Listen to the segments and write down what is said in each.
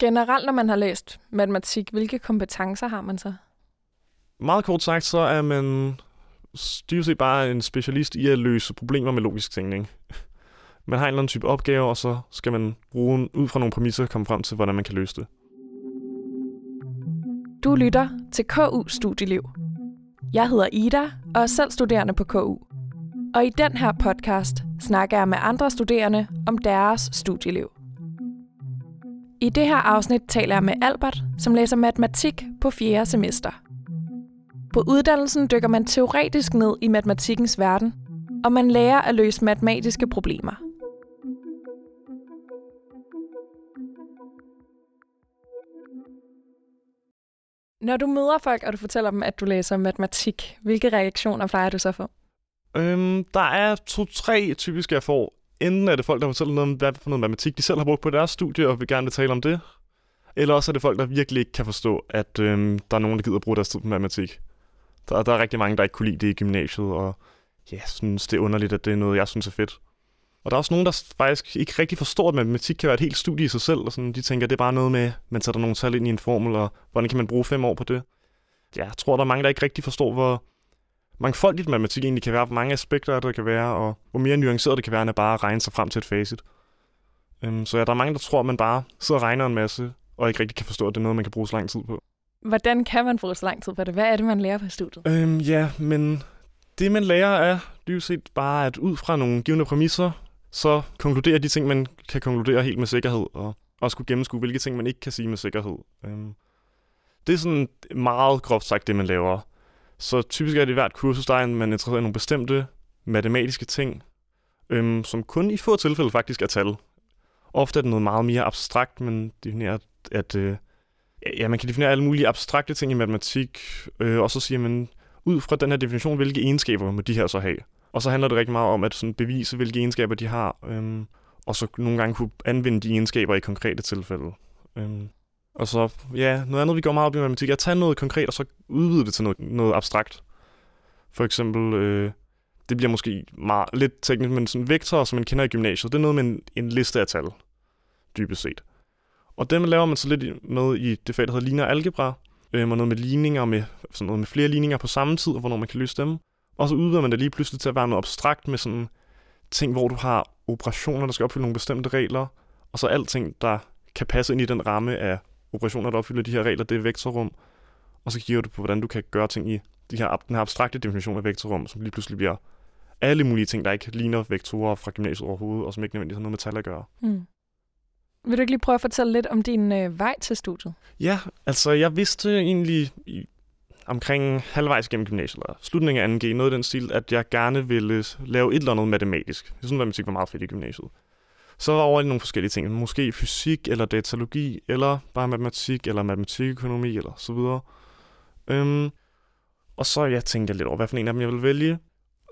Generelt, når man har læst matematik, hvilke kompetencer har man så? Meget kort sagt, så er man dybest set bare en specialist i at løse problemer med logisk tænkning. Man har en eller anden type opgave, og så skal man bruge ud fra nogle præmisser komme frem til, hvordan man kan løse det. Du lytter til KU Studieliv. Jeg hedder Ida og er selv studerende på KU. Og i den her podcast snakker jeg med andre studerende om deres studieliv. I det her afsnit taler jeg med Albert, som læser matematik på 4. semester. På uddannelsen dykker man teoretisk ned i matematikkens verden, og man lærer at løse matematiske problemer. Når du møder folk, og du fortæller dem, at du læser matematik, hvilke reaktioner plejer du så at få? Øhm, der er to-tre typiske, jeg får. Enten er det folk, der fortæller noget om, hvad for noget matematik de selv har brugt på deres studie, og vil gerne tale om det. Eller også er det folk, der virkelig ikke kan forstå, at øhm, der er nogen, der gider bruge deres tid på matematik. Der, der er rigtig mange, der ikke kunne lide det i gymnasiet, og ja, synes, det er underligt, at det er noget, jeg synes er fedt. Og der er også nogen, der faktisk ikke rigtig forstår, at matematik kan være et helt studie i sig selv. Og sådan, de tænker, at det er bare noget med, man sætter nogle tal ind i en formel, og hvordan kan man bruge fem år på det. Ja, jeg tror, der er mange, der ikke rigtig forstår, hvor mangfoldigt matematik egentlig kan være, hvor mange aspekter der kan være, og hvor mere nuanceret det kan være, end at bare regne sig frem til et facit. Um, så ja, der er mange, der tror, at man bare sidder og regner en masse, og ikke rigtig kan forstå, at det er noget, man kan bruge så lang tid på. Hvordan kan man bruge så lang tid på det? Hvad er det, man lærer på studiet? Øhm, ja, men det, man lærer, er dybest set bare, at ud fra nogle givende præmisser, så konkluderer de ting, man kan konkludere helt med sikkerhed, og også kunne gennemskue, hvilke ting, man ikke kan sige med sikkerhed. Øhm, det er sådan meget groft sagt, det man laver. Så typisk er det i hvert kursus, der er man interesseret i nogle bestemte matematiske ting, øhm, som kun i få tilfælde faktisk er tal. Ofte er det noget meget mere abstrakt, men definerer, at øh, ja, man kan definere alle mulige abstrakte ting i matematik, øh, og så siger man, ud fra den her definition, hvilke egenskaber må de her så have. Og så handler det rigtig meget om at sådan bevise, hvilke egenskaber de har, øhm, og så nogle gange kunne anvende de egenskaber i konkrete tilfælde. Øhm, og så, ja, noget andet, vi går meget op i matematik, er at tage noget konkret, og så udvide det til noget, noget abstrakt. For eksempel, øh, det bliver måske meget, lidt teknisk, men sådan vektorer, som man kender i gymnasiet, det er noget med en, en liste af tal, dybest set. Og dem laver man så lidt med i det fag, der hedder linear algebra, øh, og noget med ligninger, med, sådan noget med flere ligninger på samme tid, og hvornår man kan løse dem. Og så udvider man det lige pludselig til at være noget abstrakt med sådan ting, hvor du har operationer, der skal opfylde nogle bestemte regler, og så alting, der kan passe ind i den ramme af operationer, der opfylder de her regler, det er vektorrum. Og så kigger du på, hvordan du kan gøre ting i de her, den her abstrakte definition af vektorrum, som lige pludselig bliver alle mulige ting, der ikke ligner vektorer fra gymnasiet overhovedet, og som ikke nødvendigvis har noget med tal at gøre. Mm. Vil du ikke lige prøve at fortælle lidt om din øh, vej til studiet? Ja, altså jeg vidste egentlig i, omkring halvvejs gennem gymnasiet, eller slutningen af 2G, noget i den stil, at jeg gerne ville lave et eller andet matematisk. Jeg synes, at matematik var meget fedt i gymnasiet. Så var over i nogle forskellige ting. Måske fysik, eller datalogi, eller bare matematik, eller matematikøkonomi, eller så videre. Øhm, og så jeg tænkte jeg lidt over, hvad for en af dem jeg ville vælge.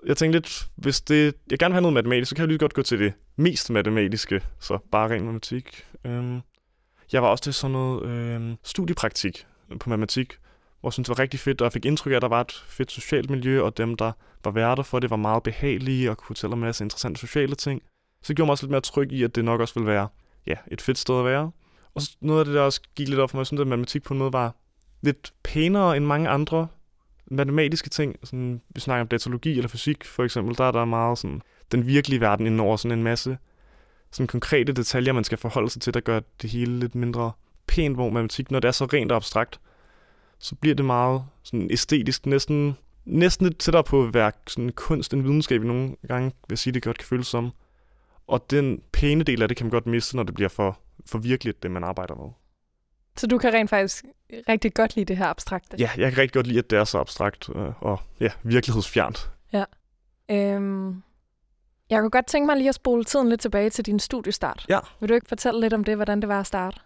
Jeg tænkte lidt, hvis det, jeg gerne vil have noget matematisk, så kan jeg lige godt gå til det mest matematiske, så bare ren matematik. Øhm, jeg var også til sådan noget øhm, studiepraktik på matematik, hvor jeg synes, det var rigtig fedt, og jeg fik indtryk af, at der var et fedt socialt miljø, og dem, der var værter for det, var meget behagelige og kunne fortælle om en masse interessante sociale ting. Så det gjorde mig også lidt mere tryg i, at det nok også ville være ja, et fedt sted at være. Og så noget af det, der også gik lidt op for mig, jeg synes, at matematik på en måde var lidt pænere end mange andre matematiske ting. Sådan, vi snakker om datalogi eller fysik, for eksempel. Der er der meget sådan, den virkelige verden inden over sådan en masse sådan konkrete detaljer, man skal forholde sig til, der gør det hele lidt mindre pænt, hvor matematik, når det er så rent og abstrakt, så bliver det meget sådan æstetisk, næsten, næsten lidt tættere på at være sådan kunst en videnskab i nogle gange, vil jeg sige, det godt kan føles som. Og den pæne del af det kan man godt miste, når det bliver for, for virkeligt, det man arbejder med. Så du kan rent faktisk rigtig godt lide det her abstrakte? Ja, jeg kan rigtig godt lide, at det er så abstrakt øh, og ja, virkelighedsfjernt. Ja. Øhm, jeg kunne godt tænke mig lige at spole tiden lidt tilbage til din studiestart. Ja. Vil du ikke fortælle lidt om det, hvordan det var at starte?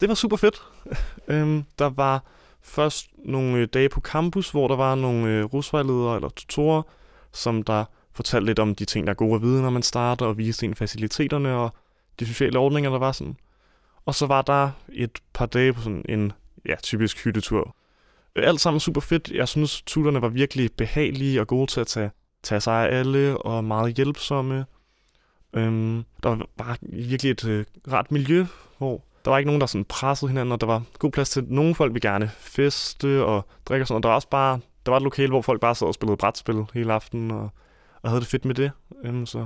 Det var super fedt. øhm, der var først nogle dage på campus, hvor der var nogle øh, rusvejledere eller tutorer, som der fortalte lidt om de ting, der er gode at vide, når man starter, og viste en faciliteterne og de sociale ordninger, der var sådan. Og så var der et par dage på sådan en ja, typisk hyttetur. Alt sammen super fedt. Jeg synes, tutorerne var virkelig behagelige og gode til at tage, tage sig af alle, og meget hjælpsomme. Øhm, der var bare virkelig et øh, rart miljø, hvor der var ikke nogen, der sådan pressede hinanden, og der var god plads til, nogle folk vil gerne feste og drikke og sådan, og der var også bare, der var et lokale, hvor folk bare sad og spillede brætspil hele aftenen, og, og havde det fedt med det. Um, så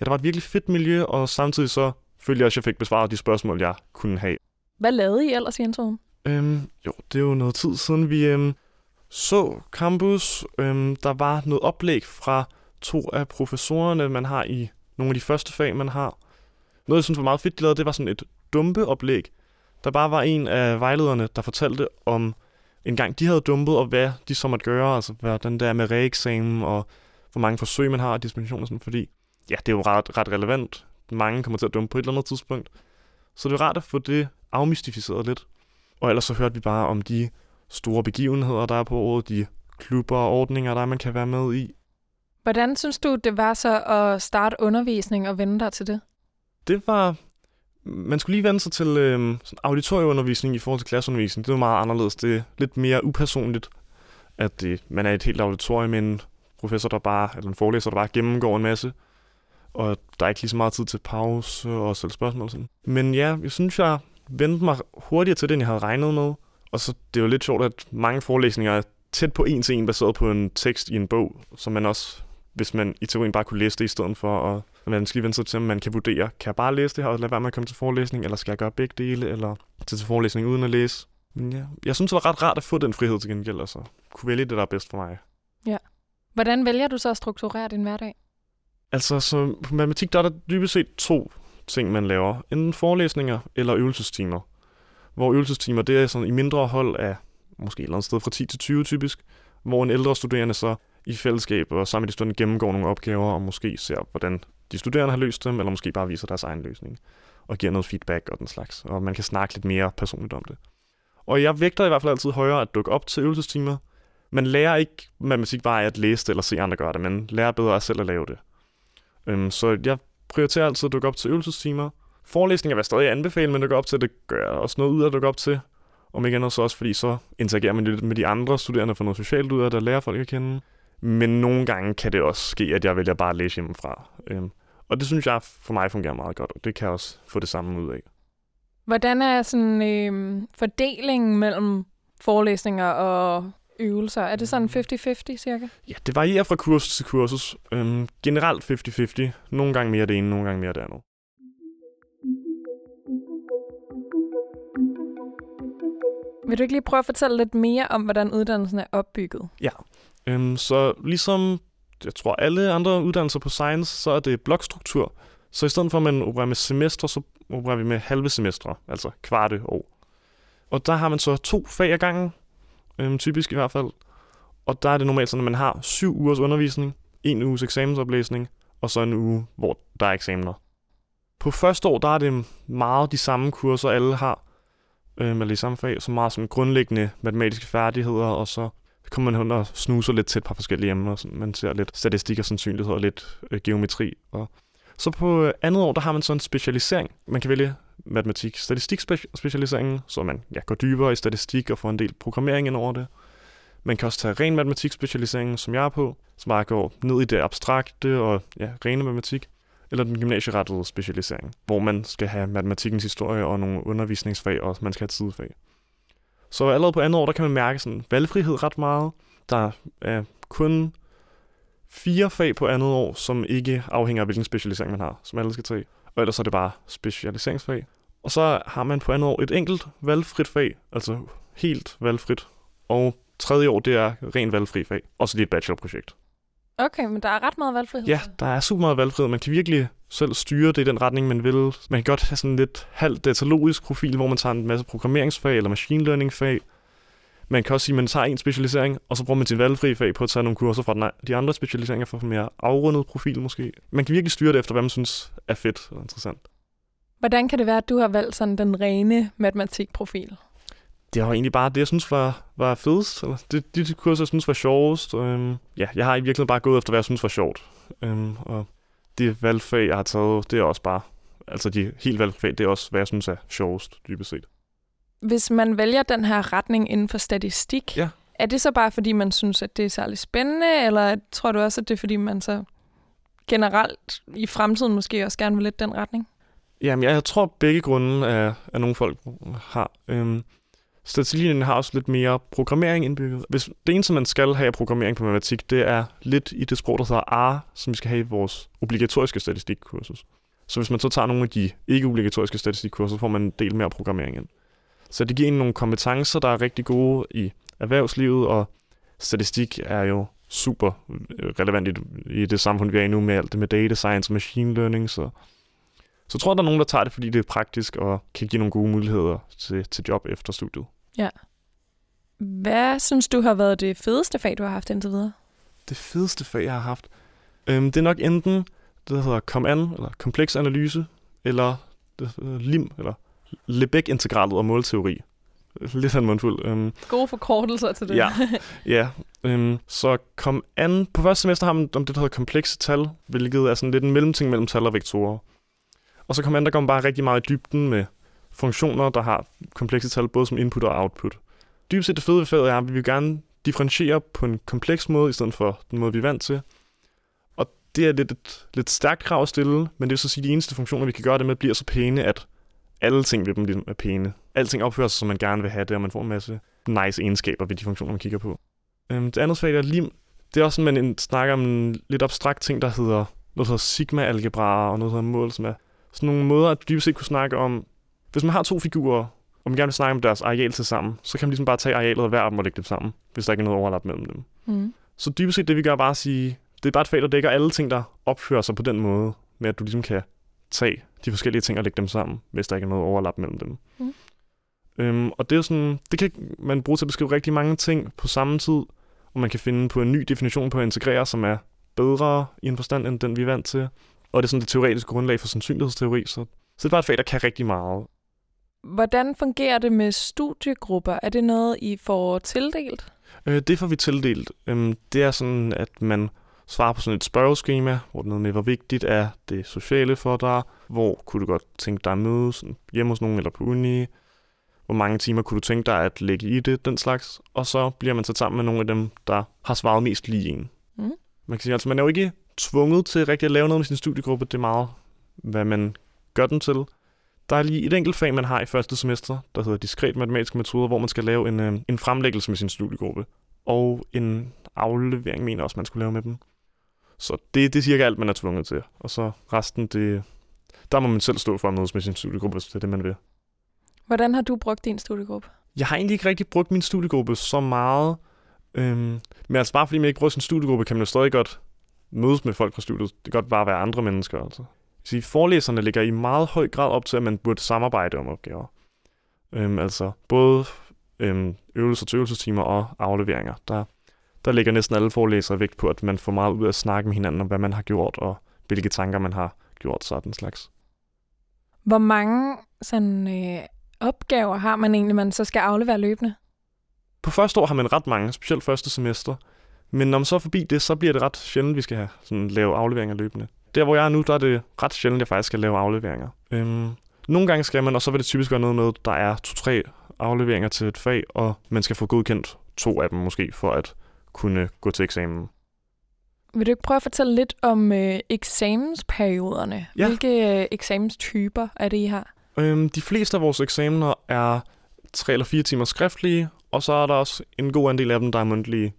ja, der var et virkelig fedt miljø, og samtidig så følte jeg også, at jeg fik besvaret de spørgsmål, jeg kunne have. Hvad lavede I ellers i introen? Øhm, jo, det er jo noget tid siden, vi øhm, så campus. Øhm, der var noget oplæg fra to af professorerne, man har i nogle af de første fag, man har. Noget, jeg synes var meget fedt, de lavede, det var sådan et dumpeoplæg. Der bare var en af vejlederne, der fortalte om en gang de havde dumpet, og hvad de så måtte gøre, altså hvad den der med reeksamen, og hvor mange forsøg man har, og dispensationer, sådan, fordi ja, det er jo ret, ret relevant. Mange kommer til at dumpe på et eller andet tidspunkt. Så det er rart at få det afmystificeret lidt. Og ellers så hørte vi bare om de store begivenheder, der er på året, de klubber og ordninger, der man kan være med i. Hvordan synes du, det var så at starte undervisning og vende dig til det? Det var... Man skulle lige vende sig til øh, sådan auditorieundervisning i forhold til klasseundervisning. Det var meget anderledes. Det er lidt mere upersonligt, at det, man er et helt auditorium med en professor, der bare, eller en forelæser, der bare gennemgår en masse. Og der er ikke lige så meget tid til pause og selv spørgsmål. Sådan. Men ja, jeg synes, jeg vendte mig hurtigere til det, end jeg havde regnet med. Og så det er jo lidt sjovt, at mange forelæsninger er tæt på en til en, baseret på en tekst i en bog, som man også, hvis man i teorien bare kunne læse det i stedet for, og man skal vende sig til, at man kan vurdere, kan jeg bare læse det her og lade være med at komme til forelæsning, eller skal jeg gøre begge dele, eller til, til forelæsning uden at læse. Men ja, jeg synes, det var ret rart at få den frihed til gengæld, altså kunne vælge det, der er bedst for mig. Ja. Hvordan vælger du så at strukturere din hverdag? Altså, så på matematik, der er der dybest set to ting, man laver. Enten forelæsninger eller øvelsestimer. Hvor øvelsestimer, det er sådan i mindre hold af måske et eller andet sted fra 10 til 20 typisk, hvor en ældre studerende så i fællesskab og sammen med de studerende gennemgår nogle opgaver og måske ser, hvordan de studerende har løst dem, eller måske bare viser deres egen løsning og giver noget feedback og den slags. Og man kan snakke lidt mere personligt om det. Og jeg vægter i hvert fald altid højere at dukke op til øvelsestimer. Man lærer ikke matematik bare af at læse det eller se andre gøre det, men lærer bedre at selv at lave det. Øhm, så jeg prioriterer altid at dukke op til øvelsestimer. Forelæsninger vil jeg stadig anbefale, men dukke op til, det gør jeg også noget ud af at dukke op til. Om ikke andet så også, fordi så interagerer man lidt med de andre studerende for noget socialt ud af det, lærer folk at kende. Men nogle gange kan det også ske, at jeg vælger bare at læse hjemmefra. Øhm, og det synes jeg for mig fungerer meget godt, og det kan jeg også få det samme ud af. Hvordan er sådan øh, fordelingen mellem forelæsninger og øvelser? Er det sådan 50-50 cirka? Ja, det varierer fra kursus til kursus. Øhm, generelt 50-50. Nogle gange mere det ene, nogle gange mere det andet. Vil du ikke lige prøve at fortælle lidt mere om, hvordan uddannelsen er opbygget? Ja, øhm, så ligesom jeg tror alle andre uddannelser på science, så er det blokstruktur. Så i stedet for at man opererer med semester, så opererer vi med halve semestre, altså kvarte år. Og der har man så to fag ad gangen, øhm, typisk i hvert fald. Og der er det normalt sådan, at man har syv ugers undervisning, en uges eksamensoplæsning, og så en uge, hvor der er eksamener. På første år, der er det meget de samme kurser, alle har, øhm, eller i samme fag, så meget sådan grundlæggende matematiske færdigheder, og så kommer man hen og snuser lidt til et par forskellige emner. Sådan, man ser lidt statistik og sandsynlighed og lidt øh, geometri. Og så på øh, andet år, der har man så en specialisering. Man kan vælge matematik statistik specialiseringen, så man ja, går dybere i statistik og får en del programmering ind over det. Man kan også tage ren matematik specialiseringen, som jeg er på, som bare går ned i det abstrakte og ja, rene matematik eller den gymnasierettede specialisering, hvor man skal have matematikkens historie og nogle undervisningsfag, og man skal have tidfag. Så allerede på andet år, der kan man mærke sådan valgfrihed ret meget. Der er kun fire fag på andet år, som ikke afhænger af, hvilken specialisering man har, som alle skal tage. Og ellers er det bare specialiseringsfag. Og så har man på andet år et enkelt valgfrit fag, altså helt valgfrit. Og tredje år, det er ren valgfri fag. Og så det er et bachelorprojekt. Okay, men der er ret meget valgfrihed. Ja, der er super meget valgfrihed. Man kan virkelig selv styre det i den retning, man vil. Man kan godt have sådan lidt halvt datalogisk profil, hvor man tager en masse programmeringsfag eller machine learning fag. Man kan også sige, at man tager en specialisering, og så bruger man sin valgfri fag på at tage nogle kurser fra de andre specialiseringer for en mere afrundet profil måske. Man kan virkelig styre det efter, hvad man synes er fedt og interessant. Hvordan kan det være, at du har valgt sådan den rene matematikprofil? det var egentlig bare det, jeg synes var, var fedest. Eller det, de, de kurser, jeg synes var sjovest. Øhm, ja, jeg har i virkeligheden bare gået efter, hvad jeg synes var sjovt. Øhm, og det valgfag, jeg har taget, det er også bare... Altså de helt valgfag, det er også, hvad jeg synes er sjovest, dybest set. Hvis man vælger den her retning inden for statistik, ja. er det så bare, fordi man synes, at det er særlig spændende, eller tror du også, at det er, fordi man så generelt i fremtiden måske også gerne vil lidt den retning? Jamen, jeg, jeg tror, begge grunde er, er nogle folk har. Øhm, statistiklinjen har også lidt mere programmering indbygget. Hvis det eneste, man skal have af programmering på matematik, det er lidt i det sprog, der hedder R, som vi skal have i vores obligatoriske statistikkursus. Så hvis man så tager nogle af de ikke-obligatoriske statistikkurser, så får man en del mere programmering ind. Så det giver en nogle kompetencer, der er rigtig gode i erhvervslivet, og statistik er jo super relevant i, i det samfund, vi er i nu med alt det med data science og machine learning. Så, så jeg tror, der er nogen, der tager det, fordi det er praktisk og kan give nogle gode muligheder til, til job efter studiet. Ja. Hvad synes du har været det fedeste fag, du har haft indtil videre? Det fedeste fag, jeg har haft? Øhm, det er nok enten det, der hedder COM-AN, eller kompleks analyse, eller det LIM, eller Lebesgue-integralet og målteori. Lidt af en mundfuld. Øhm, Gode forkortelser til det. Ja, ja. Øhm, så kom an. På første semester har man om det, der hedder komplekse tal, hvilket er sådan lidt en mellemting mellem tal og vektorer. Og så kom an, der går man bare rigtig meget i dybden med funktioner, der har komplekse tal, både som input og output. Dybest set det fede ved faget er, at vi vil gerne differentiere på en kompleks måde, i stedet for den måde, vi er vant til. Og det er lidt et lidt stærkt krav at stille, men det vil så sige, at de eneste funktioner, vi kan gøre det med, bliver så pæne, at alle ting ved dem ligesom er pæne. Alting opfører sig, som man gerne vil have det, og man får en masse nice egenskaber ved de funktioner, man kigger på. Øhm, det andet fag er lim. Det er også, at man snakker om en lidt abstrakt ting, der hedder noget, der hedder sigma-algebra, og noget, der hedder mål, som er sådan nogle måder, at dybest set kunne snakke om, hvis man har to figurer, og man gerne vil snakke om deres areal til sammen, så kan man ligesom bare tage arealet og hver af dem og lægge dem sammen, hvis der ikke er noget overlap mellem dem. Mm. Så dybest set det, vi gør, bare at sige, det er bare et fag, der dækker alle ting, der opfører sig på den måde, med at du ligesom kan tage de forskellige ting og lægge dem sammen, hvis der ikke er noget overlap mellem dem. Mm. Øhm, og det er sådan, det kan man bruge til at beskrive rigtig mange ting på samme tid, og man kan finde på en ny definition på at integrere, som er bedre i en forstand, end den vi er vant til. Og det er sådan det teoretiske grundlag for sandsynlighedsteori, så, så det er bare et fag, der kan rigtig meget. Hvordan fungerer det med studiegrupper? Er det noget, I får tildelt? Øh, det får vi tildelt. Øhm, det er sådan, at man svare på sådan et spørgeskema, hvor det med, hvor vigtigt er det sociale for dig, hvor kunne du godt tænke dig at møde sådan hjemme hos nogen eller på uni, hvor mange timer kunne du tænke dig at lægge i det, den slags, og så bliver man sat sammen med nogle af dem, der har svaret mest lige en. Mm. Man kan sige, altså man er jo ikke tvunget til rigtig at lave noget med sin studiegruppe, det er meget, hvad man gør den til. Der er lige et enkelt fag, man har i første semester, der hedder diskret matematiske metoder, hvor man skal lave en, øh, en fremlæggelse med sin studiegruppe. Og en aflevering mener også, man skulle lave med dem. Så det, det er cirka alt, man er tvunget til. Og så resten, det, der må man selv stå for at mødes med sin studiegruppe, hvis det er det, man vil. Hvordan har du brugt din studiegruppe? Jeg har egentlig ikke rigtig brugt min studiegruppe så meget. Øhm, men altså bare fordi man ikke bruger sin studiegruppe, kan man jo stadig godt mødes med folk fra studiet. Det kan godt bare være andre mennesker. Altså. Så forelæserne ligger i meget høj grad op til, at man burde samarbejde om opgaver. Øhm, altså både øhm, øvelser til øvelsestimer og afleveringer. Der der ligger næsten alle forelæsere vægt på, at man får meget ud af at snakke med hinanden om, hvad man har gjort, og hvilke tanker man har gjort, sådan slags. Hvor mange sådan, øh, opgaver har man egentlig, man så skal aflevere løbende? På første år har man ret mange, specielt første semester. Men når man så er forbi det, så bliver det ret sjældent, vi skal have sådan, lave afleveringer løbende. Der, hvor jeg er nu, der er det ret sjældent, at jeg faktisk skal lave afleveringer. Øhm, nogle gange skal man, og så vil det typisk være noget med, der er to-tre afleveringer til et fag, og man skal få godkendt to af dem måske, for at kunne gå til eksamen. Vil du ikke prøve at fortælle lidt om øh, eksamensperioderne? Ja. Hvilke øh, eksamenstyper er det, I har? Øhm, de fleste af vores eksamener er tre eller fire timer skriftlige, og så er der også en god andel af dem, der er mundtlige.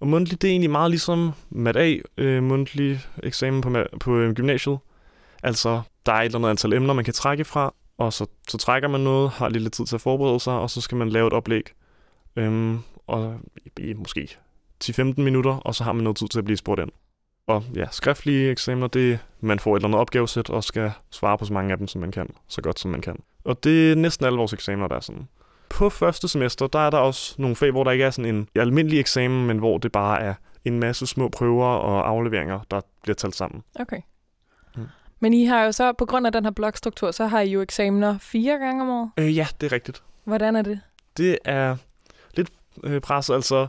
Og mundtlig, det er egentlig meget ligesom Mat A, øh, mundtlig eksamen på, på øh, gymnasiet. Altså, der er et eller andet antal emner, man kan trække fra, og så, så trækker man noget, har lidt tid til at forberede sig, og så skal man lave et oplæg. Øhm, og i måske 10-15 minutter, og så har man noget tid til at blive spurgt ind. Og ja, skriftlige eksamener, det man får et eller andet opgavesæt, og skal svare på så mange af dem, som man kan, så godt som man kan. Og det er næsten alle vores eksamener, der er sådan. På første semester, der er der også nogle fag, hvor der ikke er sådan en almindelig eksamen, men hvor det bare er en masse små prøver og afleveringer, der bliver talt sammen. Okay. Mm. Men I har jo så, på grund af den her blokstruktur, så har I jo eksamener fire gange om året? Øh, ja, det er rigtigt. Hvordan er det? Det er øh, pres. Altså,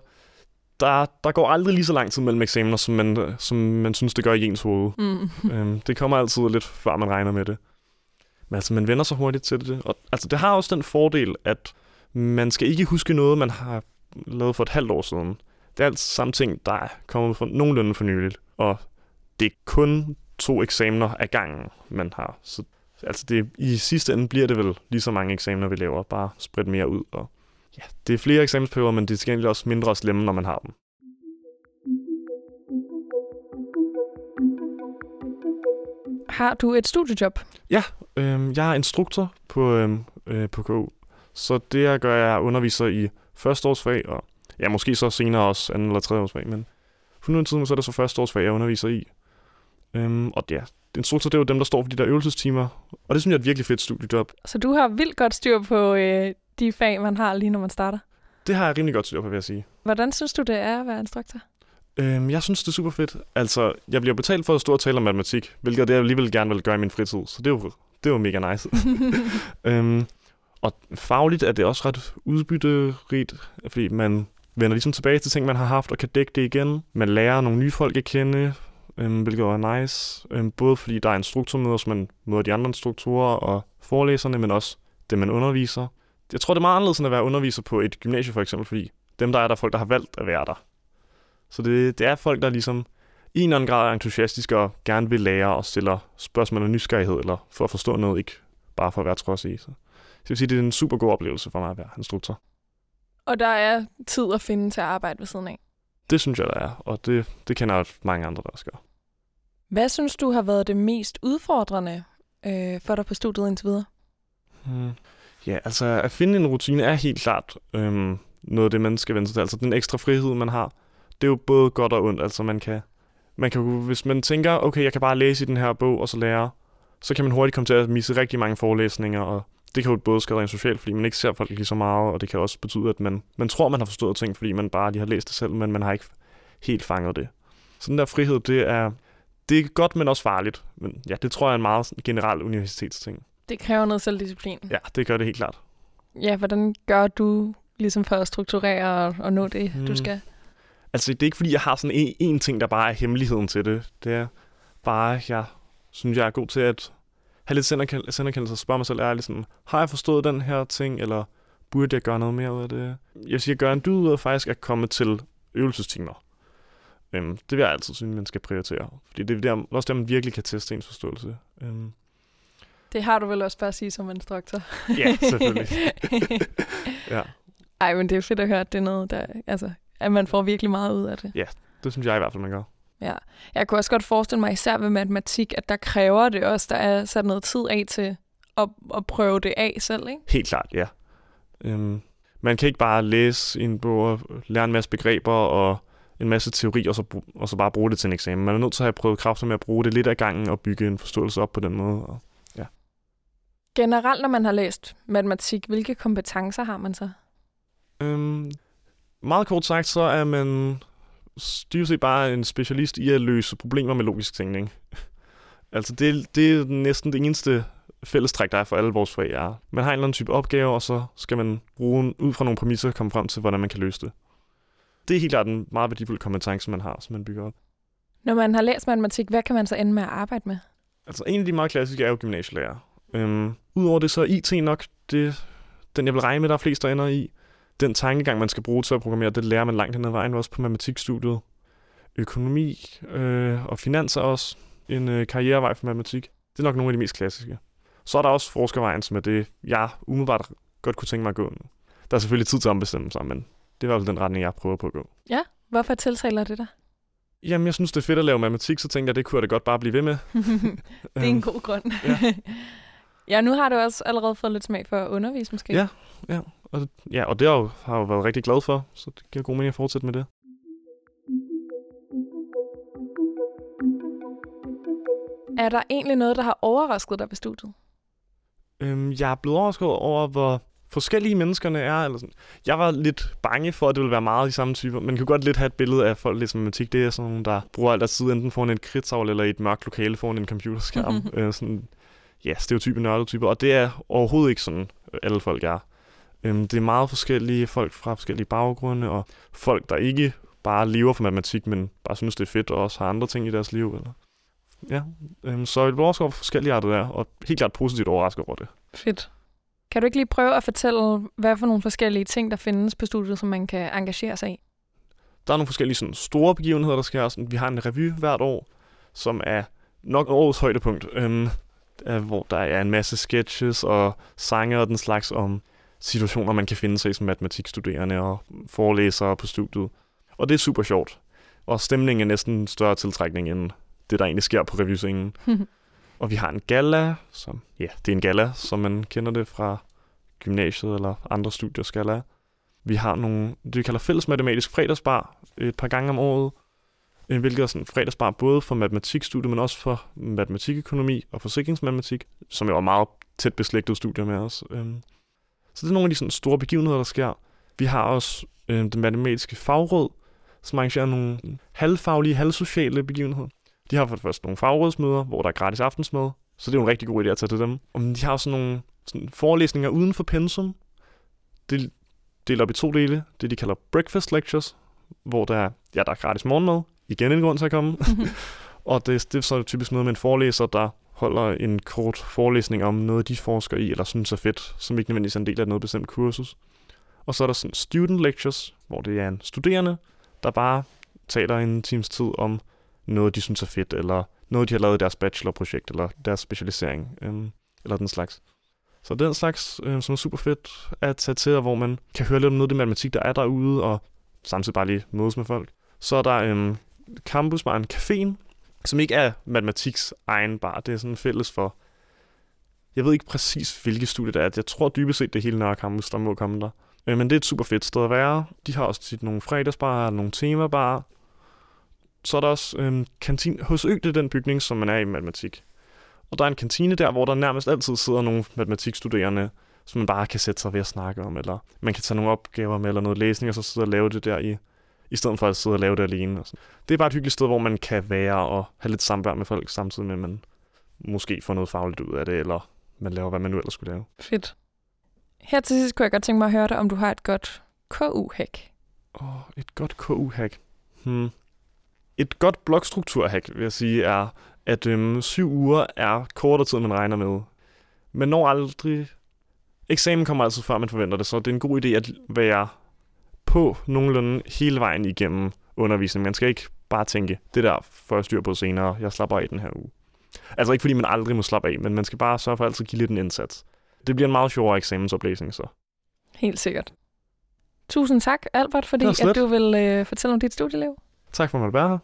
der, der går aldrig lige så lang tid mellem eksamener, som man, som man synes, det gør i ens hoved. Mm. øhm, det kommer altid lidt før man regner med det. Men altså, man vender sig hurtigt til det. Og, altså, det har også den fordel, at man skal ikke huske noget, man har lavet for et halvt år siden. Det er alt samme ting, der er kommet for nogenlunde for nyligt. Og det er kun to eksamener af gangen, man har. Så, Altså det, i sidste ende bliver det vel lige så mange eksamener, vi laver, bare spredt mere ud. Og ja, det er flere eksamensperioder, men det er til gengæld også mindre slemme, når man har dem. Har du et studiejob? Ja, øh, jeg er instruktor på, øh, øh, på KU, så det jeg gør, jeg underviser i førsteårsfag, og ja, måske så senere også anden eller tredje årsfag, men for nu tid, så er det så førsteårsfag, jeg underviser i. Øhm, og ja, instruktor, det er jo dem, der står for de der øvelsestimer, og det synes jeg er et virkelig fedt studiejob. Så du har vildt godt styr på øh, de fag, man har lige når man starter? Det har jeg rimelig godt styr på, vil jeg sige. Hvordan synes du, det er at være instruktor? Øhm, jeg synes, det er super fedt. Altså, jeg bliver betalt for at stå og tale om matematik, hvilket jeg alligevel gerne vil gøre i min fritid, så det er jo, det er jo mega nice. øhm, og fagligt er det også ret udbytterigt, fordi man vender ligesom tilbage til ting, man har haft, og kan dække det igen. Man lærer nogle nye folk at kende, øhm, hvilket er nice. Øhm, både fordi der er instruktormøder, så man møder de andre instruktorer og forelæserne, men også det, man underviser. Jeg tror, det er meget anderledes end at være underviser på et gymnasie for eksempel, fordi dem, der er der, er folk, der har valgt at være der. Så det, det er folk, der ligesom i en eller anden grad er entusiastiske og gerne vil lære og stiller spørgsmål og nysgerrighed, eller for at forstå noget, ikke bare for at være trods i. Så jeg vil sige, det er en super god oplevelse for mig at være instruktor. Og der er tid at finde til at arbejde ved siden af? Det synes jeg, der er, og det, det kender jeg mange andre, der også gør. Hvad synes du har været det mest udfordrende øh, for dig på studiet indtil videre? Hmm. Ja, altså at finde en rutine er helt klart øhm, noget af det, man skal vende sig til. Altså den ekstra frihed, man har, det er jo både godt og ondt. Altså man kan, man kan, hvis man tænker, okay, jeg kan bare læse i den her bog og så lære, så kan man hurtigt komme til at misse rigtig mange forelæsninger, og det kan jo både skade en socialt, fordi man ikke ser folk lige så meget, og det kan også betyde, at man, man tror, man har forstået ting, fordi man bare lige har læst det selv, men man har ikke helt fanget det. Så den der frihed, det er, det er godt, men også farligt. Men ja, det tror jeg er en meget generel universitetsting. Det kræver noget selvdisciplin. Ja, det gør det helt klart. Ja, hvordan gør du ligesom for at strukturere og, og nå det, hmm. du skal? Altså, det er ikke fordi, jeg har sådan en, en ting, der bare er hemmeligheden til det. Det er bare, jeg synes, jeg er god til at have lidt senderkendelse og spørge mig selv ærligt sådan, har jeg forstået den her ting, eller burde jeg gøre noget mere ud af det? Jeg vil sige, at gøre en dyd ud af faktisk at komme til øvelsestimer. Øhm, det vil jeg altid synes, man skal prioritere. Fordi det er der, også der, man virkelig kan teste ens forståelse. Øhm. Det har du vel også bare at sige som instruktor. ja, selvfølgelig. ja. Ej, men det er fedt at høre, at det er noget, der, altså, at man får virkelig meget ud af det. Ja, det synes jeg i hvert fald, man gør. Ja, jeg kunne også godt forestille mig, især ved matematik, at der kræver det også, der er sat noget tid af til at, at prøve det af selv, ikke? Helt klart, ja. Øhm, man kan ikke bare læse en bog og lære en masse begreber og en masse teori, og så, og så bare bruge det til en eksamen. Man er nødt til at have prøvet kræfter med at bruge det lidt af gangen og bygge en forståelse op på den måde. Og. Generelt, når man har læst matematik, hvilke kompetencer har man så? Øhm, meget kort sagt, så er man set bare en specialist i at løse problemer med logisk tænkning. altså det, det er næsten det eneste fællestræk, der er for alle vores fag. Er. Man har en eller anden type opgave, og så skal man bruge ud fra nogle præmisser komme frem til, hvordan man kan løse det. Det er helt klart en meget værdifuld kompetence, man har, som man bygger op. Når man har læst matematik, hvad kan man så ende med at arbejde med? Altså en af de meget klassiske er jo gymnasielærer. Øhm, Udover det, så er IT nok det, den, jeg vil regne med, der er flest, der ender i den tankegang, man skal bruge til at programmere, det lærer man langt hen ad vejen, også på matematikstudiet. Økonomi øh, og finanser også en øh, karrierevej for matematik. Det er nok nogle af de mest klassiske. Så er der også forskervejen, som er det, jeg umiddelbart godt kunne tænke mig at gå. Der er selvfølgelig tid til at ombestemme sig, men det er i hvert fald den retning, jeg prøver på at gå. Ja, hvorfor tiltaler det dig? Jamen, jeg synes, det er fedt at lave matematik, så tænker jeg, det kunne jeg da godt bare blive ved med. det er en god grund. ja. ja, nu har du også allerede fået lidt smag for at undervise, måske. Ja, ja. Og, ja, og det har, jo, har jeg jo været rigtig glad for, så det giver god mening at fortsætte med det. Er der egentlig noget, der har overrasket dig ved studiet? Øhm, jeg er blevet overrasket over, hvor forskellige menneskerne er. Eller sådan. Jeg var lidt bange for, at det ville være meget de samme typer. Man kan godt lidt have et billede af folk, ligesom matematik. Det er sådan nogle, der bruger alt deres tid enten foran et kridtavle eller i et mørkt lokale foran en computerskærm. øh, sådan, ja, stereotype nørdetyper. Og det er overhovedet ikke sådan, alle folk er. Øhm, det er meget forskellige folk fra forskellige baggrunde, og folk, der ikke bare lever for matematik, men bare synes, det er fedt, og også har andre ting i deres liv. Eller. Ja, øhm, så et overrasket over forskellige arter der, og helt klart positivt overrasket over det. Fedt. Kan du ikke lige prøve at fortælle, hvad for nogle forskellige ting, der findes på studiet, som man kan engagere sig i? Der er nogle forskellige sådan, store begivenheder, der sker. Sådan, vi har en revy hvert år, som er nok årets højdepunkt. Øhm, øh, hvor der er en masse sketches og sange og den slags om situationer, man kan finde sig som matematikstuderende og forelæsere på studiet. Og det er super sjovt. Og stemningen er næsten større tiltrækning end det, der egentlig sker på revyscenen. og vi har en gala, som, ja, det er en gala, som man kender det fra gymnasiet eller andre studier gala. Vi har nogle, det vi kalder fælles matematisk fredagsbar et par gange om året, Øh, hvilket er sådan fredagsbar både for matematikstudiet, men også for matematikøkonomi og forsikringsmatematik, som jo er meget tæt beslægtede studier med os. Øhm, så det er nogle af de sådan store begivenheder, der sker. Vi har også øh, det matematiske fagråd, som arrangerer nogle halvfaglige, halvsociale begivenheder. De har for det første nogle fagrådsmøder, hvor der er gratis aftensmad, så det er jo en rigtig god idé at tage til dem. Og de har også nogle sådan forelæsninger uden for pensum. Det deler op i to dele. Det de kalder breakfast lectures, hvor der er, ja, der er gratis morgenmad. Igen en grund til at komme. og det, det er så typisk noget med en forelæser, der holder en kort forelæsning om noget, de forsker i, eller synes er fedt, som ikke nødvendigvis er en del af noget bestemt kursus. Og så er der sådan student lectures, hvor det er en studerende, der bare taler en times tid om noget, de synes er fedt, eller noget, de har lavet i deres bachelorprojekt, eller deres specialisering, øhm, eller den slags. Så den slags, øh, som er super fedt at tage til, hvor man kan høre lidt om noget af det matematik, der er derude, og samtidig bare lige mødes med folk. Så er der øh, campusbaren Caféen, som ikke er matematiks egen bar. Det er sådan fælles for... Jeg ved ikke præcis, hvilke studie det er. Jeg tror dybest set, det er hele Nørre Campus, der må komme der. Øh, men det er et super fedt sted at være. De har også tit nogle fredagsbarer, nogle temabarer. Så er der også øh, kantin hos Ø, det er den bygning, som man er i matematik. Og der er en kantine der, hvor der nærmest altid sidder nogle matematikstuderende, som man bare kan sætte sig ved at snakke om, eller man kan tage nogle opgaver med, eller noget læsning, og så sidde og lave det der i, i stedet for at sidde og lave det alene. Og sådan. Det er bare et hyggeligt sted, hvor man kan være og have lidt samvær med folk, samtidig med, at man måske får noget fagligt ud af det, eller man laver, hvad man nu ellers skulle lave. Fedt. Her til sidst kunne jeg godt tænke mig at høre dig, om du har et godt KU-hack. Åh, oh, et godt KU-hack. Hmm. Et godt blokstruktur-hack, vil jeg sige, er, at øhm, syv uger er kortere tid, man regner med. Man når aldrig... Eksamen kommer altid før, man forventer det, så det er en god idé at være på nogenlunde hele vejen igennem undervisningen. Man skal ikke bare tænke, det der får jeg styr på senere, jeg slapper af den her uge. Altså ikke fordi man aldrig må slappe af, men man skal bare sørge for at altid give lidt en indsats. Det bliver en meget sjovere eksamensoplæsning så. Helt sikkert. Tusind tak, Albert, fordi at du vil øh, fortælle om dit studieliv. Tak for at måtte være her.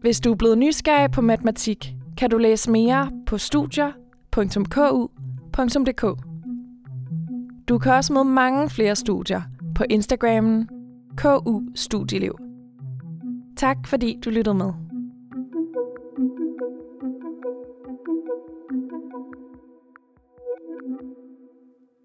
Hvis du er blevet nysgerrig på matematik, kan du læse mere på studier.ku.dk. Du kan også møde mange flere studier på Instagrammen KU Studieliv. Tak fordi du lyttede med.